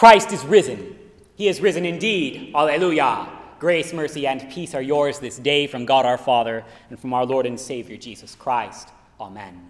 Christ is risen. He is risen indeed. Alleluia. Grace, mercy, and peace are yours this day from God our Father and from our Lord and Savior Jesus Christ. Amen.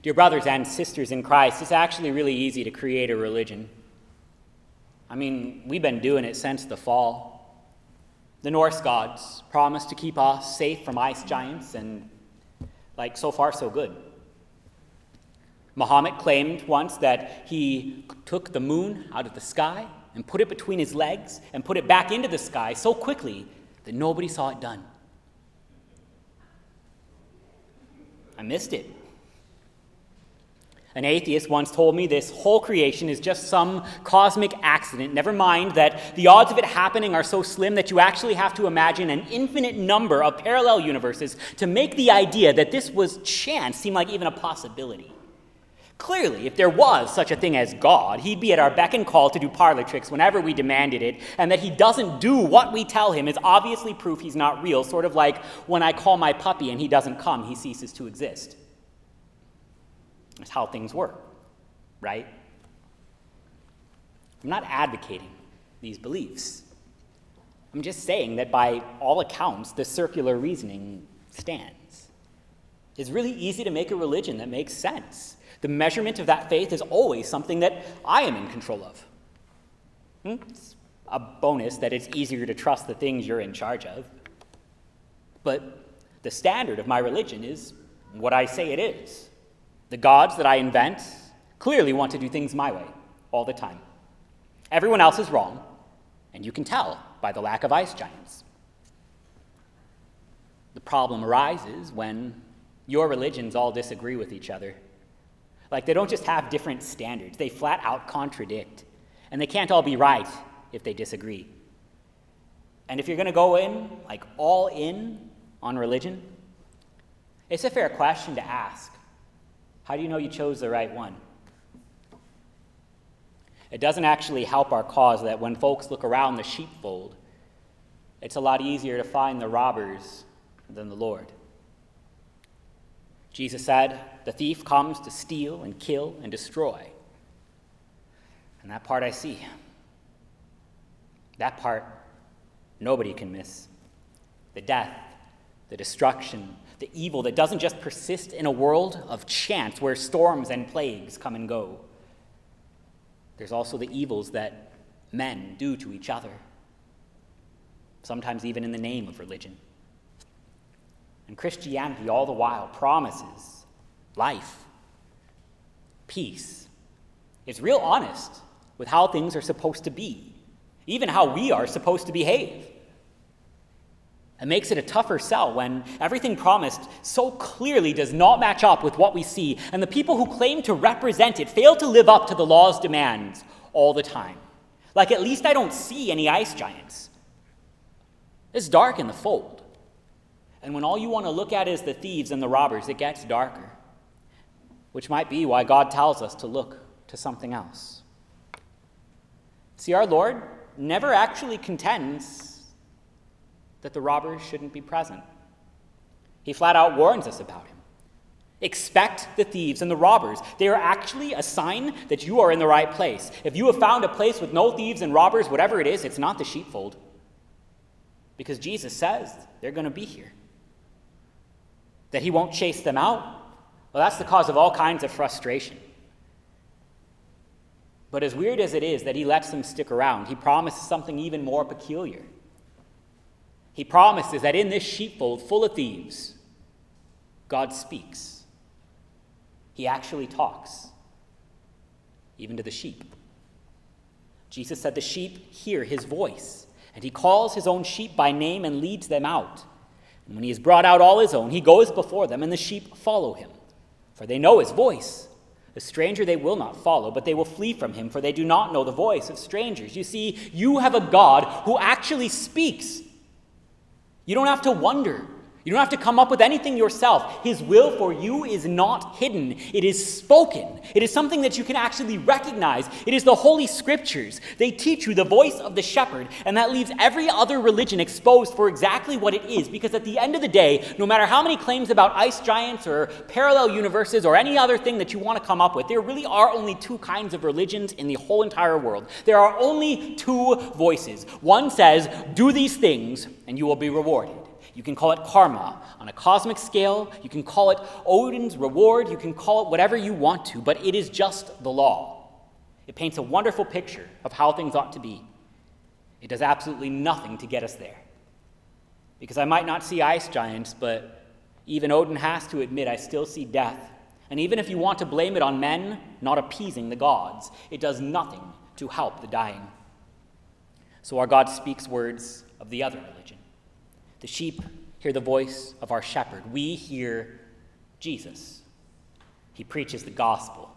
Dear brothers and sisters in Christ, it's actually really easy to create a religion. I mean, we've been doing it since the fall. The Norse gods promised to keep us safe from ice giants, and like so far, so good. Muhammad claimed once that he took the moon out of the sky and put it between his legs and put it back into the sky so quickly that nobody saw it done. I missed it. An atheist once told me this whole creation is just some cosmic accident. Never mind that the odds of it happening are so slim that you actually have to imagine an infinite number of parallel universes to make the idea that this was chance seem like even a possibility. Clearly, if there was such a thing as God, he'd be at our beck and call to do parlor tricks whenever we demanded it, and that he doesn't do what we tell him is obviously proof he's not real, sort of like when I call my puppy and he doesn't come, he ceases to exist. That's how things work, right? I'm not advocating these beliefs. I'm just saying that by all accounts, the circular reasoning stands. It's really easy to make a religion that makes sense. The measurement of that faith is always something that I am in control of. Hmm? It's a bonus that it's easier to trust the things you're in charge of. But the standard of my religion is what I say it is. The gods that I invent clearly want to do things my way all the time. Everyone else is wrong, and you can tell by the lack of ice giants. The problem arises when your religions all disagree with each other like, they don't just have different standards, they flat out contradict. And they can't all be right if they disagree. And if you're going to go in, like, all in on religion, it's a fair question to ask. How do you know you chose the right one? It doesn't actually help our cause that when folks look around the sheepfold, it's a lot easier to find the robbers than the Lord. Jesus said, The thief comes to steal and kill and destroy. And that part I see. That part nobody can miss. The death, the destruction, the evil that doesn't just persist in a world of chance where storms and plagues come and go. There's also the evils that men do to each other, sometimes even in the name of religion. And Christianity, all the while, promises life, peace. It's real honest with how things are supposed to be, even how we are supposed to behave. It makes it a tougher sell when everything promised so clearly does not match up with what we see, and the people who claim to represent it fail to live up to the law's demands all the time. Like, at least I don't see any ice giants. It's dark in the fold. And when all you want to look at is the thieves and the robbers, it gets darker, which might be why God tells us to look to something else. See, our Lord never actually contends that the robbers shouldn't be present. He flat out warns us about him. Expect the thieves and the robbers. They are actually a sign that you are in the right place. If you have found a place with no thieves and robbers, whatever it is, it's not the sheepfold. Because Jesus says they're going to be here that he won't chase them out, well, that's the cause of all kinds of frustration. But as weird as it is that he lets them stick around, he promises something even more peculiar. He promises that in this sheepfold full of thieves, God speaks. He actually talks, even to the sheep. Jesus said the sheep hear his voice, and he calls his own sheep by name and leads them out. When he has brought out all his own, he goes before them, and the sheep follow him, for they know his voice. A stranger they will not follow, but they will flee from him, for they do not know the voice of strangers. You see, you have a God who actually speaks. You don't have to wonder. You don't have to come up with anything yourself. His will for you is not hidden, it is spoken. It is something that you can actually recognize. It is the Holy Scriptures. They teach you the voice of the shepherd, and that leaves every other religion exposed for exactly what it is. Because at the end of the day, no matter how many claims about ice giants or parallel universes or any other thing that you want to come up with, there really are only two kinds of religions in the whole entire world. There are only two voices. One says, Do these things, and you will be rewarded. You can call it karma on a cosmic scale. You can call it Odin's reward. You can call it whatever you want to, but it is just the law. It paints a wonderful picture of how things ought to be. It does absolutely nothing to get us there. Because I might not see ice giants, but even Odin has to admit I still see death. And even if you want to blame it on men not appeasing the gods, it does nothing to help the dying. So our God speaks words of the other religion. The sheep hear the voice of our shepherd. We hear Jesus. He preaches the gospel.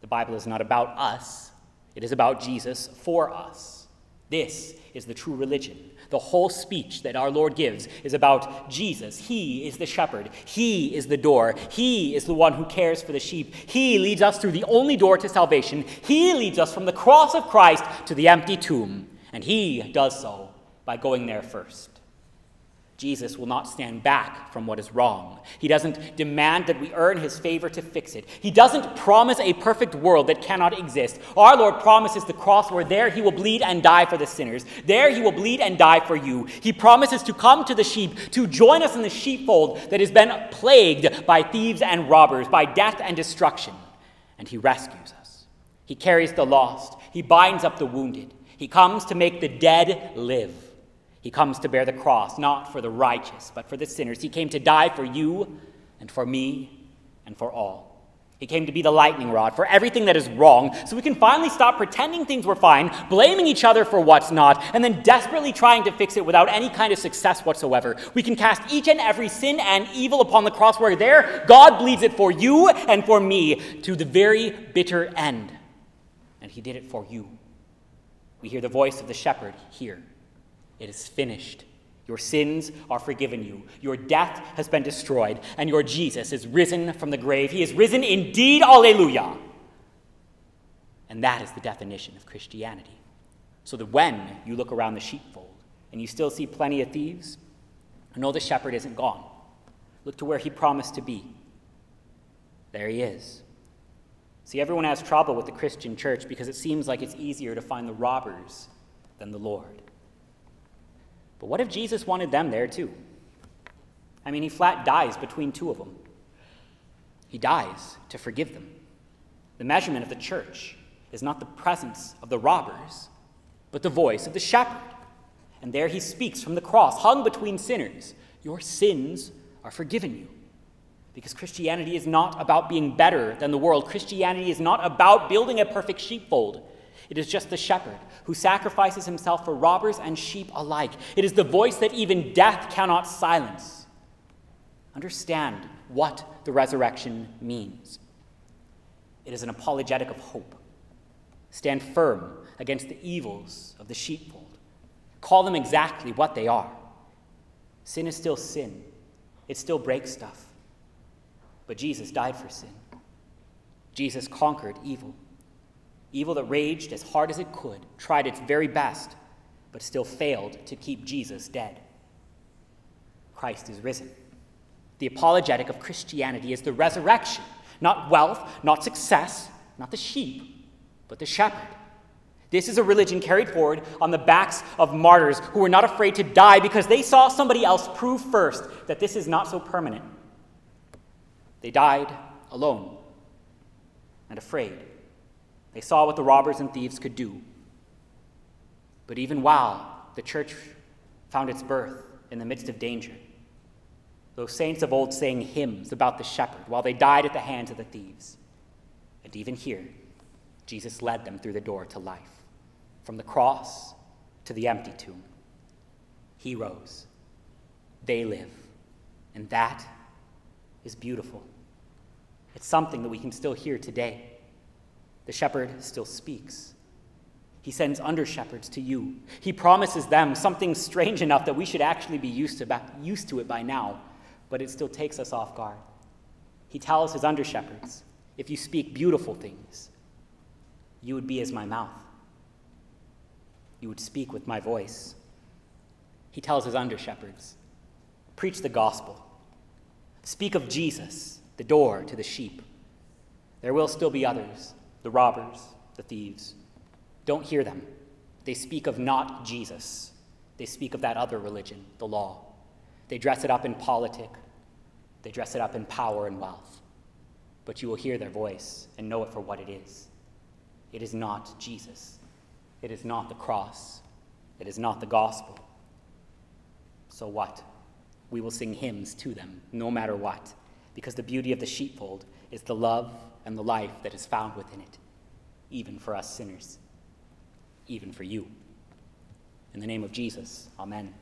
The Bible is not about us, it is about Jesus for us. This is the true religion. The whole speech that our Lord gives is about Jesus. He is the shepherd. He is the door. He is the one who cares for the sheep. He leads us through the only door to salvation. He leads us from the cross of Christ to the empty tomb. And He does so by going there first. Jesus will not stand back from what is wrong. He doesn't demand that we earn his favor to fix it. He doesn't promise a perfect world that cannot exist. Our Lord promises the cross where there he will bleed and die for the sinners. There he will bleed and die for you. He promises to come to the sheep, to join us in the sheepfold that has been plagued by thieves and robbers, by death and destruction. And he rescues us. He carries the lost. He binds up the wounded. He comes to make the dead live. He comes to bear the cross, not for the righteous, but for the sinners. He came to die for you and for me and for all. He came to be the lightning rod for everything that is wrong, so we can finally stop pretending things were fine, blaming each other for what's not, and then desperately trying to fix it without any kind of success whatsoever. We can cast each and every sin and evil upon the cross where there God bleeds it for you and for me to the very bitter end. And He did it for you. We hear the voice of the shepherd here. It is finished. Your sins are forgiven you. Your death has been destroyed, and your Jesus is risen from the grave. He is risen indeed. Alleluia. And that is the definition of Christianity. So that when you look around the sheepfold and you still see plenty of thieves, know the shepherd isn't gone. Look to where he promised to be. There he is. See, everyone has trouble with the Christian church because it seems like it's easier to find the robbers than the Lord. But what if Jesus wanted them there too? I mean, he flat dies between two of them. He dies to forgive them. The measurement of the church is not the presence of the robbers, but the voice of the shepherd. And there he speaks from the cross, hung between sinners Your sins are forgiven you. Because Christianity is not about being better than the world. Christianity is not about building a perfect sheepfold. It is just the shepherd who sacrifices himself for robbers and sheep alike. It is the voice that even death cannot silence. Understand what the resurrection means. It is an apologetic of hope. Stand firm against the evils of the sheepfold. Call them exactly what they are. Sin is still sin, it still breaks stuff. But Jesus died for sin. Jesus conquered evil. Evil that raged as hard as it could, tried its very best, but still failed to keep Jesus dead. Christ is risen. The apologetic of Christianity is the resurrection, not wealth, not success, not the sheep, but the shepherd. This is a religion carried forward on the backs of martyrs who were not afraid to die because they saw somebody else prove first that this is not so permanent. They died alone and afraid. They saw what the robbers and thieves could do. But even while the church found its birth in the midst of danger, those saints of old sang hymns about the shepherd while they died at the hands of the thieves. And even here, Jesus led them through the door to life, from the cross to the empty tomb. He rose. They live. And that is beautiful. It's something that we can still hear today. The shepherd still speaks. He sends under shepherds to you. He promises them something strange enough that we should actually be used to, used to it by now, but it still takes us off guard. He tells his under shepherds, If you speak beautiful things, you would be as my mouth. You would speak with my voice. He tells his under shepherds, Preach the gospel. Speak of Jesus, the door to the sheep. There will still be others, the robbers, the thieves. Don't hear them. They speak of not Jesus. They speak of that other religion, the law. They dress it up in politic. They dress it up in power and wealth. But you will hear their voice and know it for what it is. It is not Jesus. It is not the cross. It is not the gospel. So what? We will sing hymns to them, no matter what, because the beauty of the sheepfold is the love and the life that is found within it, even for us sinners, even for you. In the name of Jesus, amen.